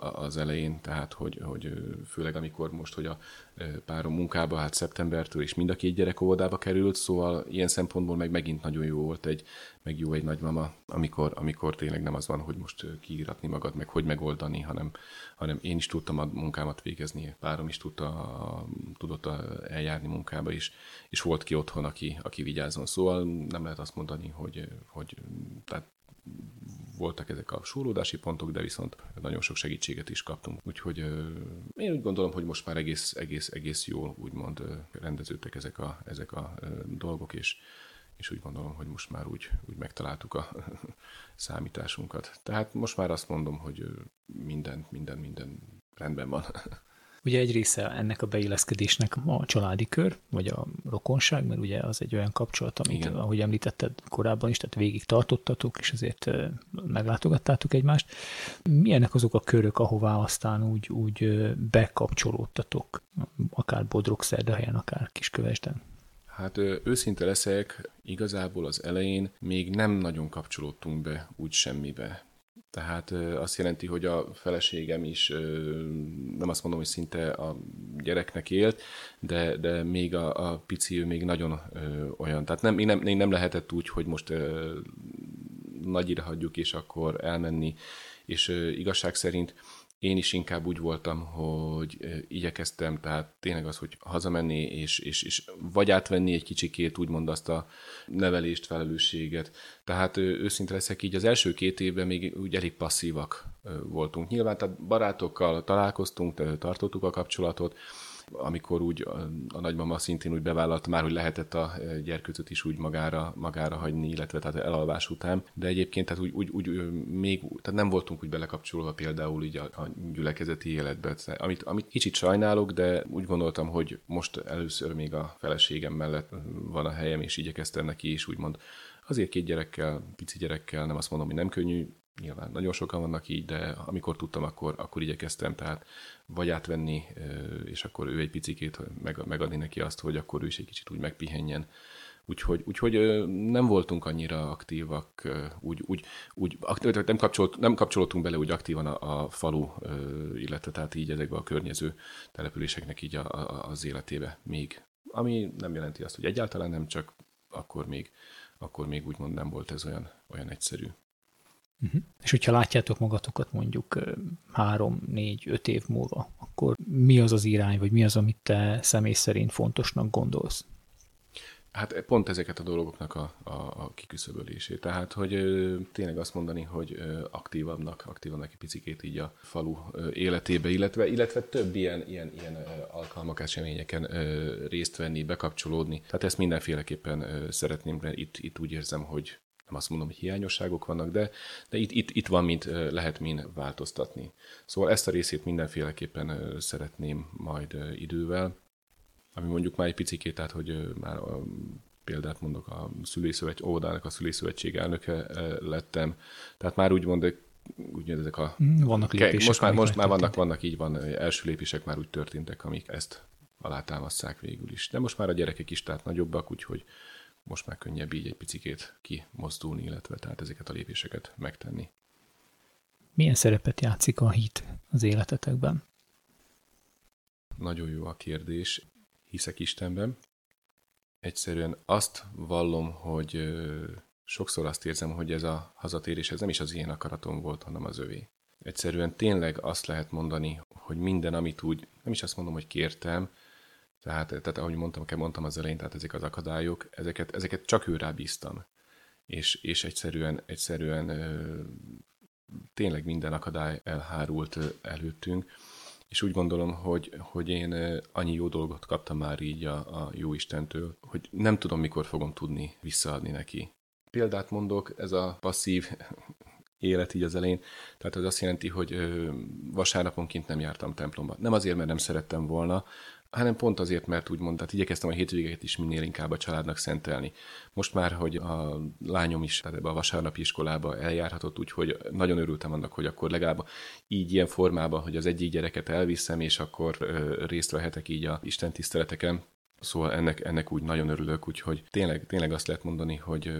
az elején, tehát hogy, hogy főleg amikor most, hogy a párom munkába hát szeptembertől, és mind a két gyerek óvodába került, szóval ilyen szempontból meg megint nagyon jó volt egy, meg jó egy nagymama, amikor, amikor tényleg nem az van, hogy most kiíratni magad, meg hogy megoldani, hanem, hanem én is tudtam a munkámat végezni, párom is tudta, tudott eljárni munkába is, és volt ki otthon, aki, aki vigyázzon. Szóval nem lehet azt mondani, hogy, hogy tehát voltak ezek a súrlódási pontok, de viszont nagyon sok segítséget is kaptunk. Úgyhogy én úgy gondolom, hogy most már egész, egész, egész jól úgymond rendeződtek ezek a, ezek a dolgok, és, és úgy gondolom, hogy most már úgy, úgy megtaláltuk a számításunkat. Tehát most már azt mondom, hogy minden, minden, minden rendben van. Ugye egy része ennek a beilleszkedésnek a családi kör, vagy a rokonság, mert ugye az egy olyan kapcsolat, amit, Igen. ahogy említetted korábban is, tehát végig tartottatok, és azért meglátogattátok egymást. Milyenek azok a körök, ahová aztán úgy, úgy bekapcsolódtatok, akár Bodrog Szerdahelyen, akár Kiskövesden? Hát őszinte leszek, igazából az elején még nem nagyon kapcsolódtunk be úgy semmibe. Tehát azt jelenti, hogy a feleségem is, nem azt mondom, hogy szinte a gyereknek élt, de, de még a, a pici ő még nagyon olyan. Tehát nem, nem, nem lehetett úgy, hogy most nagyira hagyjuk, és akkor elmenni. És igazság szerint én is inkább úgy voltam, hogy igyekeztem, tehát tényleg az, hogy hazamenni, és, és, és vagy átvenni egy kicsikét, úgymond azt a nevelést, felelősséget. Tehát őszinte leszek így, az első két évben még úgy elég passzívak voltunk. Nyilván, tehát barátokkal találkoztunk, tartottuk a kapcsolatot, amikor úgy a, nagymama szintén úgy bevállalta már, hogy lehetett a gyerkőcöt is úgy magára, magára hagyni, illetve tehát elalvás után, de egyébként tehát úgy, úgy, úgy még, tehát nem voltunk úgy belekapcsolva például így a, a gyülekezeti életbe, amit, amit kicsit sajnálok, de úgy gondoltam, hogy most először még a feleségem mellett van a helyem, és igyekeztem neki is úgymond azért két gyerekkel, pici gyerekkel, nem azt mondom, hogy nem könnyű, nyilván nagyon sokan vannak így, de amikor tudtam, akkor, akkor igyekeztem, tehát vagy átvenni, és akkor ő egy picikét megadni neki azt, hogy akkor ő is egy kicsit úgy megpihenjen. Úgyhogy, úgyhogy nem voltunk annyira aktívak, úgy, úgy, úgy nem, kapcsolt, nem kapcsolódtunk bele úgy aktívan a, a falu, illetve tehát így ezekbe a környező településeknek így a, a, az életébe még. Ami nem jelenti azt, hogy egyáltalán nem, csak akkor még, akkor még úgymond nem volt ez olyan, olyan egyszerű. Uh-huh. És hogyha látjátok magatokat mondjuk három, négy, öt év múlva, akkor mi az az irány, vagy mi az, amit te személy szerint fontosnak gondolsz? Hát pont ezeket a dolgoknak a, a, a kiküszöbölését. Tehát, hogy ö, tényleg azt mondani, hogy ö, aktívabbnak, aktívabbnak egy picikét így a falu ö, életébe, illetve, illetve több ilyen, ilyen, ilyen alkalmak, eseményeken ö, részt venni, bekapcsolódni. Tehát ezt mindenféleképpen ö, szeretném, mert itt, itt úgy érzem, hogy nem azt mondom, hogy hiányosságok vannak, de, de itt, itt, itt van, mint lehet min változtatni. Szóval ezt a részét mindenféleképpen szeretném majd idővel, ami mondjuk már egy picikét, tehát hogy már a példát mondok, a szülőszövetség, óvodának a szülőszövetség elnöke lettem, tehát már úgy mondok, úgy ezek a... Mm, vannak lépések. Most már, most már vannak, vannak, így van, első lépések már úgy történtek, amik ezt alátámasztják végül is. De most már a gyerekek is tehát nagyobbak, úgyhogy most már könnyebb így egy picikét kimozdulni, illetve tehát ezeket a lépéseket megtenni. Milyen szerepet játszik a hit az életetekben? Nagyon jó a kérdés. Hiszek Istenben. Egyszerűen azt vallom, hogy sokszor azt érzem, hogy ez a hazatérés ez nem is az én akaratom volt, hanem az övé. Egyszerűen tényleg azt lehet mondani, hogy minden, amit úgy, nem is azt mondom, hogy kértem, tehát, tehát ahogy mondtam, mondtam az elején, tehát ezek az akadályok, ezeket, ezeket csak őrá bíztam. És, és egyszerűen, egyszerűen tényleg minden akadály elhárult előttünk, és úgy gondolom, hogy, hogy én annyi jó dolgot kaptam már így a, a jó Istentől, hogy nem tudom, mikor fogom tudni visszaadni neki. Példát mondok, ez a passzív élet így az elején, tehát az azt jelenti, hogy vasárnaponként nem jártam templomba. Nem azért, mert nem szerettem volna, hanem pont azért, mert úgymond, tehát igyekeztem a hétvégeket is minél inkább a családnak szentelni. Most már, hogy a lányom is tehát ebbe a vasárnapi iskolába eljárhatott, úgyhogy nagyon örültem annak, hogy akkor legalább így ilyen formában, hogy az egyik gyereket elviszem, és akkor ö, részt vehetek így a Isten tiszteleteken. Szóval ennek, ennek úgy nagyon örülök, úgyhogy tényleg, tényleg azt lehet mondani, hogy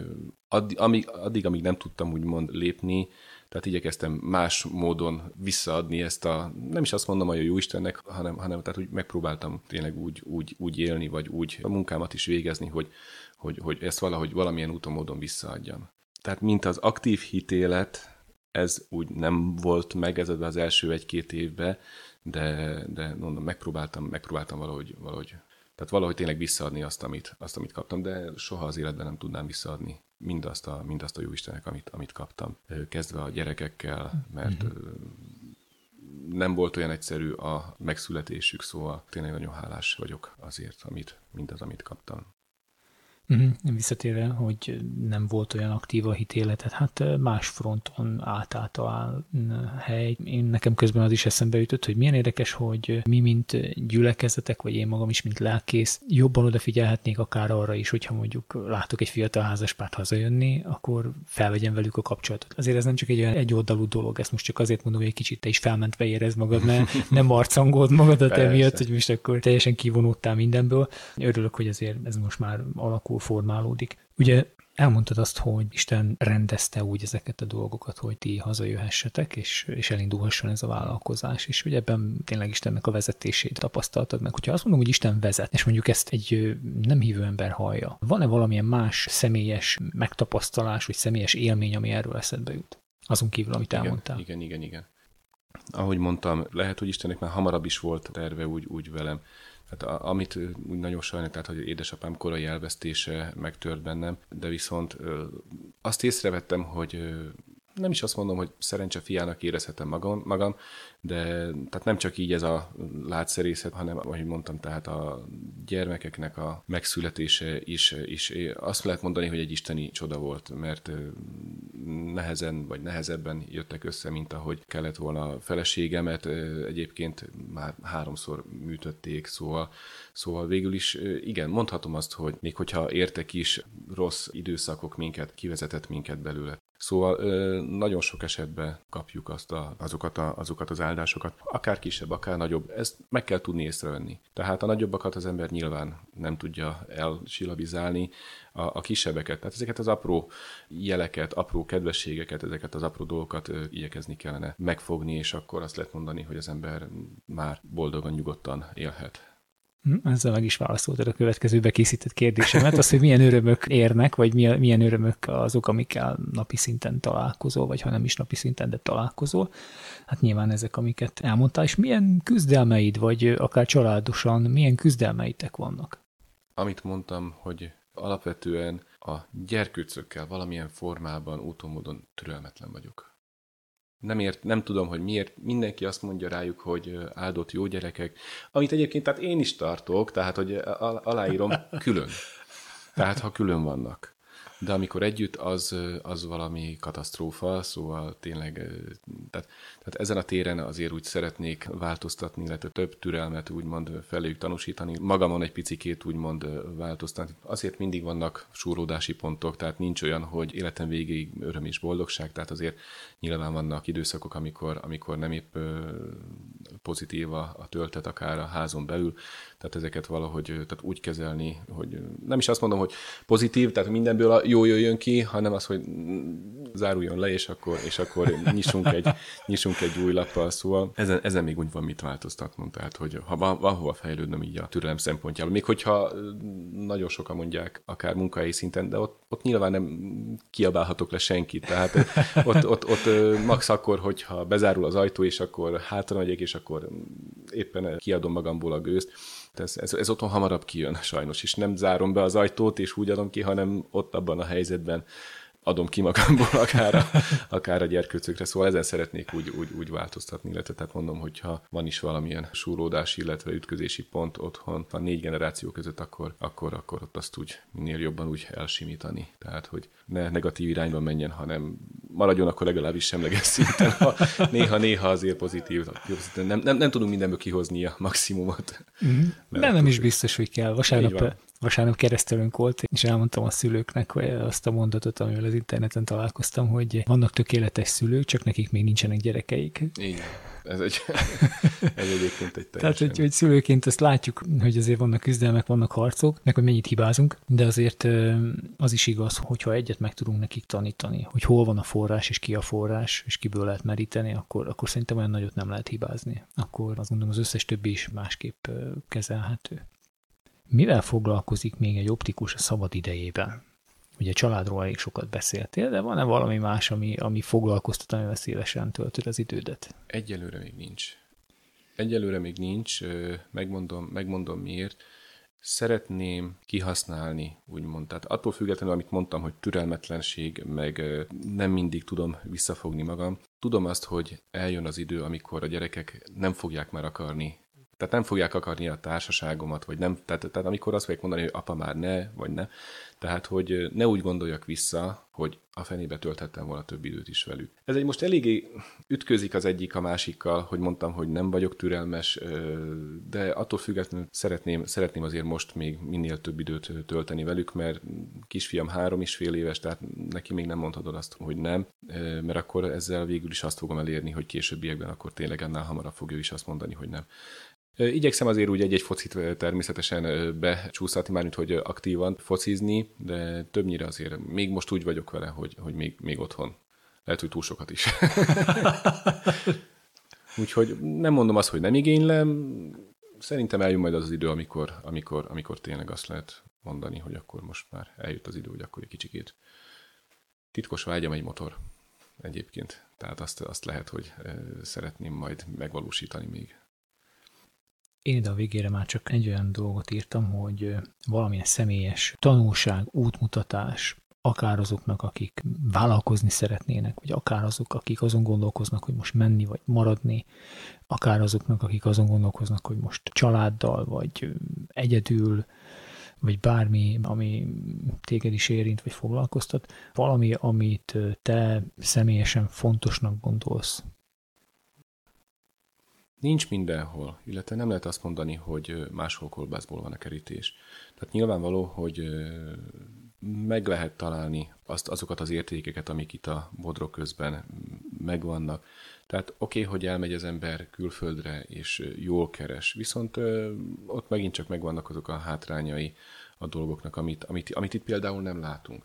addig, amíg, addig, amíg nem tudtam úgymond lépni, tehát igyekeztem más módon visszaadni ezt a, nem is azt mondom, hogy a jó Istennek, hanem, hanem tehát úgy megpróbáltam tényleg úgy, úgy, úgy élni, vagy úgy a munkámat is végezni, hogy, hogy, hogy ezt valahogy valamilyen úton módon visszaadjam. Tehát mint az aktív hitélet, ez úgy nem volt meg ez az első egy-két évben, de, de mondom, megpróbáltam, megpróbáltam valahogy, valahogy tehát valahogy tényleg visszaadni azt amit, azt, amit kaptam, de soha az életben nem tudnám visszaadni mindazt a, mindazt a jó Istenek, amit, amit kaptam. Kezdve a gyerekekkel, mert uh-huh. nem volt olyan egyszerű a megszületésük, szóval tényleg nagyon hálás vagyok azért, amit, mindaz, amit kaptam. Uh-huh. Visszatérve, hogy nem volt olyan aktív a hitéletet, hát más fronton átállt a hely. Én nekem közben az is eszembe jutott, hogy milyen érdekes, hogy mi, mint gyülekezetek, vagy én magam is, mint lelkész, jobban odafigyelhetnék akár arra is, hogyha mondjuk látok egy fiatal házaspárt hazajönni, akkor felvegyem velük a kapcsolatot. Azért ez nem csak egy olyan egy oldalú dolog, ezt most csak azért mondom, hogy egy kicsit te is felmentve érez magad, ne, nem marcangold magadat emiatt, hogy most akkor teljesen kivonultál mindenből. Örülök, hogy azért ez most már alakul formálódik. Ugye elmondtad azt, hogy Isten rendezte úgy ezeket a dolgokat, hogy ti hazajöhessetek, és, és elindulhasson ez a vállalkozás, és hogy ebben tényleg Istennek a vezetését tapasztaltad meg. Hogyha azt mondom, hogy Isten vezet, és mondjuk ezt egy nem hívő ember hallja, van-e valamilyen más személyes megtapasztalás, vagy személyes élmény, ami erről eszedbe jut? Azon kívül, amit igen, elmondtál. Igen, igen, igen. Ahogy mondtam, lehet, hogy Istennek már hamarabb is volt terve úgy, úgy velem, Hát a, amit úgy nagyon sajnálom, tehát hogy édesapám korai elvesztése megtört bennem, de viszont ö, azt észrevettem, hogy ö, nem is azt mondom, hogy szerencse fiának érezhetem magam, magam, de tehát nem csak így ez a látszerészet, hanem, ahogy mondtam, tehát a gyermekeknek a megszületése is, is azt lehet mondani, hogy egy isteni csoda volt, mert nehezen vagy nehezebben jöttek össze, mint ahogy kellett volna a feleségemet. Egyébként már háromszor műtötték, szóval, szóval végül is igen, mondhatom azt, hogy még hogyha értek is, rossz időszakok minket, kivezetett minket belőle. Szóval nagyon sok esetben kapjuk azt a, azokat, a, azokat az áldásokat, akár kisebb, akár nagyobb, ezt meg kell tudni észrevenni. Tehát a nagyobbakat az ember nyilván nem tudja elsilabizálni, a, a kisebbeket, tehát ezeket az apró jeleket, apró kedvességeket, ezeket az apró dolgokat ö, igyekezni kellene megfogni, és akkor azt lehet mondani, hogy az ember már boldogan, nyugodtan élhet. Hm, ezzel meg is válaszoltad a következőbe készített kérdésemet, az, hogy milyen örömök érnek, vagy milyen, örömök azok, amikkel napi szinten találkozol, vagy ha nem is napi szinten, de találkozol. Hát nyilván ezek, amiket elmondtál, és milyen küzdelmeid, vagy akár családosan, milyen küzdelmeitek vannak? Amit mondtam, hogy alapvetően a gyerkőcökkel valamilyen formában, úton, módon türelmetlen vagyok nem, ért, nem tudom, hogy miért. Mindenki azt mondja rájuk, hogy áldott jó gyerekek, amit egyébként tehát én is tartok, tehát hogy aláírom külön. Tehát ha külön vannak de amikor együtt, az, az valami katasztrófa, szóval tényleg, tehát, tehát ezen a téren azért úgy szeretnék változtatni, illetve több türelmet úgymond feléjük tanúsítani, magamon egy picikét úgymond változtatni. Azért mindig vannak súródási pontok, tehát nincs olyan, hogy életem végéig öröm és boldogság, tehát azért nyilván vannak időszakok, amikor, amikor nem épp pozitív a, a töltet akár a házon belül, tehát ezeket valahogy tehát úgy kezelni, hogy nem is azt mondom, hogy pozitív, tehát mindenből a jó jöjjön ki, hanem az, hogy záruljon le, és akkor, és akkor nyissunk, egy, nyissunk egy új lappal. Szóval ezen, ezen még úgy van mit változtatnom. Tehát, hogy ha van, van hova fejlődnöm így a türelem szempontjából. Még hogyha nagyon sokan mondják, akár munkahelyi szinten, de ott, ott nyilván nem kiabálhatok le senkit. Tehát ott, ott, ott, max akkor, hogyha bezárul az ajtó, és akkor hátra megyek, és akkor éppen kiadom magamból a gőzt. Ez, ez, ez otthon hamarabb kijön sajnos, és nem zárom be az ajtót, és úgy adom ki, hanem ott abban a helyzetben adom ki magamból akár a, akár a gyerkőcökre, szóval ezen szeretnék úgy, úgy, úgy változtatni, illetve tehát mondom, hogyha van is valamilyen súródás, illetve ütközési pont otthon a négy generáció között, akkor, akkor, akkor ott azt úgy minél jobban úgy elsimítani. Tehát, hogy ne negatív irányba menjen, hanem maradjon akkor legalábbis semleges szinten, ha néha-néha azért pozitív. Nem, nem, nem tudunk mindenből kihozni a maximumot. Mm-hmm. De nem is biztos, hogy kell. Vasárnap vasárnap keresztelünk volt, és elmondtam a szülőknek hogy azt a mondatot, amivel az interneten találkoztam, hogy vannak tökéletes szülők, csak nekik még nincsenek gyerekeik. Igen. Ez, egy, ez egyébként egy teljesen... Tehát, hogy, hogy szülőként azt látjuk, hogy azért vannak küzdelmek, vannak harcok, meg hogy mennyit hibázunk, de azért az is igaz, hogyha egyet meg tudunk nekik tanítani, hogy hol van a forrás, és ki a forrás, és kiből lehet meríteni, akkor, akkor szerintem olyan nagyot nem lehet hibázni. Akkor azt gondolom az összes többi is másképp kezelhető. Mivel foglalkozik még egy optikus a szabad idejében? Ugye családról elég sokat beszéltél, de van-e valami más, ami, ami foglalkoztat, amivel szívesen töltöd az idődet? Egyelőre még nincs. Egyelőre még nincs, megmondom, megmondom miért. Szeretném kihasználni, úgymond. Tehát attól függetlenül, amit mondtam, hogy türelmetlenség, meg nem mindig tudom visszafogni magam. Tudom azt, hogy eljön az idő, amikor a gyerekek nem fogják már akarni tehát nem fogják akarni a társaságomat, vagy nem, tehát, tehát amikor azt fogják mondani, hogy apa már ne, vagy ne, tehát hogy ne úgy gondoljak vissza, hogy a fenébe tölthettem volna több időt is velük. Ez egy most eléggé ütközik az egyik a másikkal, hogy mondtam, hogy nem vagyok türelmes, de attól függetlenül szeretném, szeretném azért most még minél több időt tölteni velük, mert kisfiam három és fél éves, tehát neki még nem mondhatod azt, hogy nem, mert akkor ezzel végül is azt fogom elérni, hogy későbbiekben akkor tényleg annál hamarabb fogja is azt mondani, hogy nem. Igyekszem azért úgy egy-egy focit természetesen becsúszhatni, mármint hogy aktívan focizni, de többnyire azért még most úgy vagyok vele, hogy, hogy még, még otthon. Lehet, hogy túl sokat is. Úgyhogy nem mondom azt, hogy nem igénylem, szerintem eljön majd az az idő, amikor, amikor, amikor tényleg azt lehet mondani, hogy akkor most már eljött az idő, hogy akkor egy kicsikét titkos vágyam egy motor egyébként. Tehát azt, azt lehet, hogy szeretném majd megvalósítani még én ide a végére már csak egy olyan dolgot írtam, hogy valamilyen személyes tanulság, útmutatás, akár azoknak, akik vállalkozni szeretnének, vagy akár azok, akik azon gondolkoznak, hogy most menni, vagy maradni, akár azoknak, akik azon gondolkoznak, hogy most családdal, vagy egyedül, vagy bármi, ami téged is érint, vagy foglalkoztat, valami, amit te személyesen fontosnak gondolsz, Nincs mindenhol, illetve nem lehet azt mondani, hogy máshol kolbászból van a kerítés. Tehát nyilvánvaló, hogy meg lehet találni azt, azokat az értékeket, amik itt a bodrok közben megvannak. Tehát oké, okay, hogy elmegy az ember külföldre, és jól keres, viszont ott megint csak megvannak azok a hátrányai a dolgoknak, amit, amit, amit itt például nem látunk.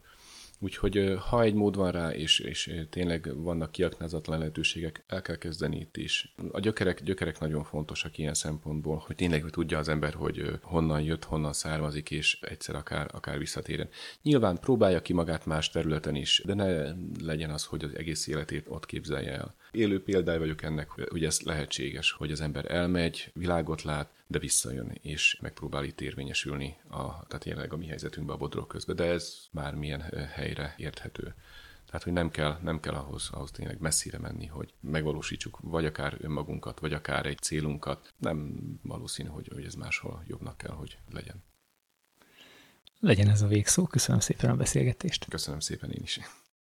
Úgyhogy ha egy mód van rá, és, és tényleg vannak kiaknázatlan lehetőségek, el kell kezdeni itt is. A gyökerek, gyökerek nagyon fontosak ilyen szempontból, hogy tényleg tudja az ember, hogy honnan jött, honnan származik, és egyszer akár, akár visszatérjen. Nyilván próbálja ki magát más területen is, de ne legyen az, hogy az egész életét ott képzelje el. Élő példája vagyok ennek, hogy ez lehetséges, hogy az ember elmegy, világot lát, de visszajön, és megpróbál itt érvényesülni, a, tehát jelenleg a mi helyzetünkben a bodrok közben, de ez bármilyen helyre érthető. Tehát, hogy nem kell, nem kell ahhoz, ahhoz tényleg messzire menni, hogy megvalósítsuk vagy akár önmagunkat, vagy akár egy célunkat. Nem valószínű, hogy, hogy ez máshol jobbnak kell, hogy legyen. Legyen ez a végszó. Köszönöm szépen a beszélgetést. Köszönöm szépen én is.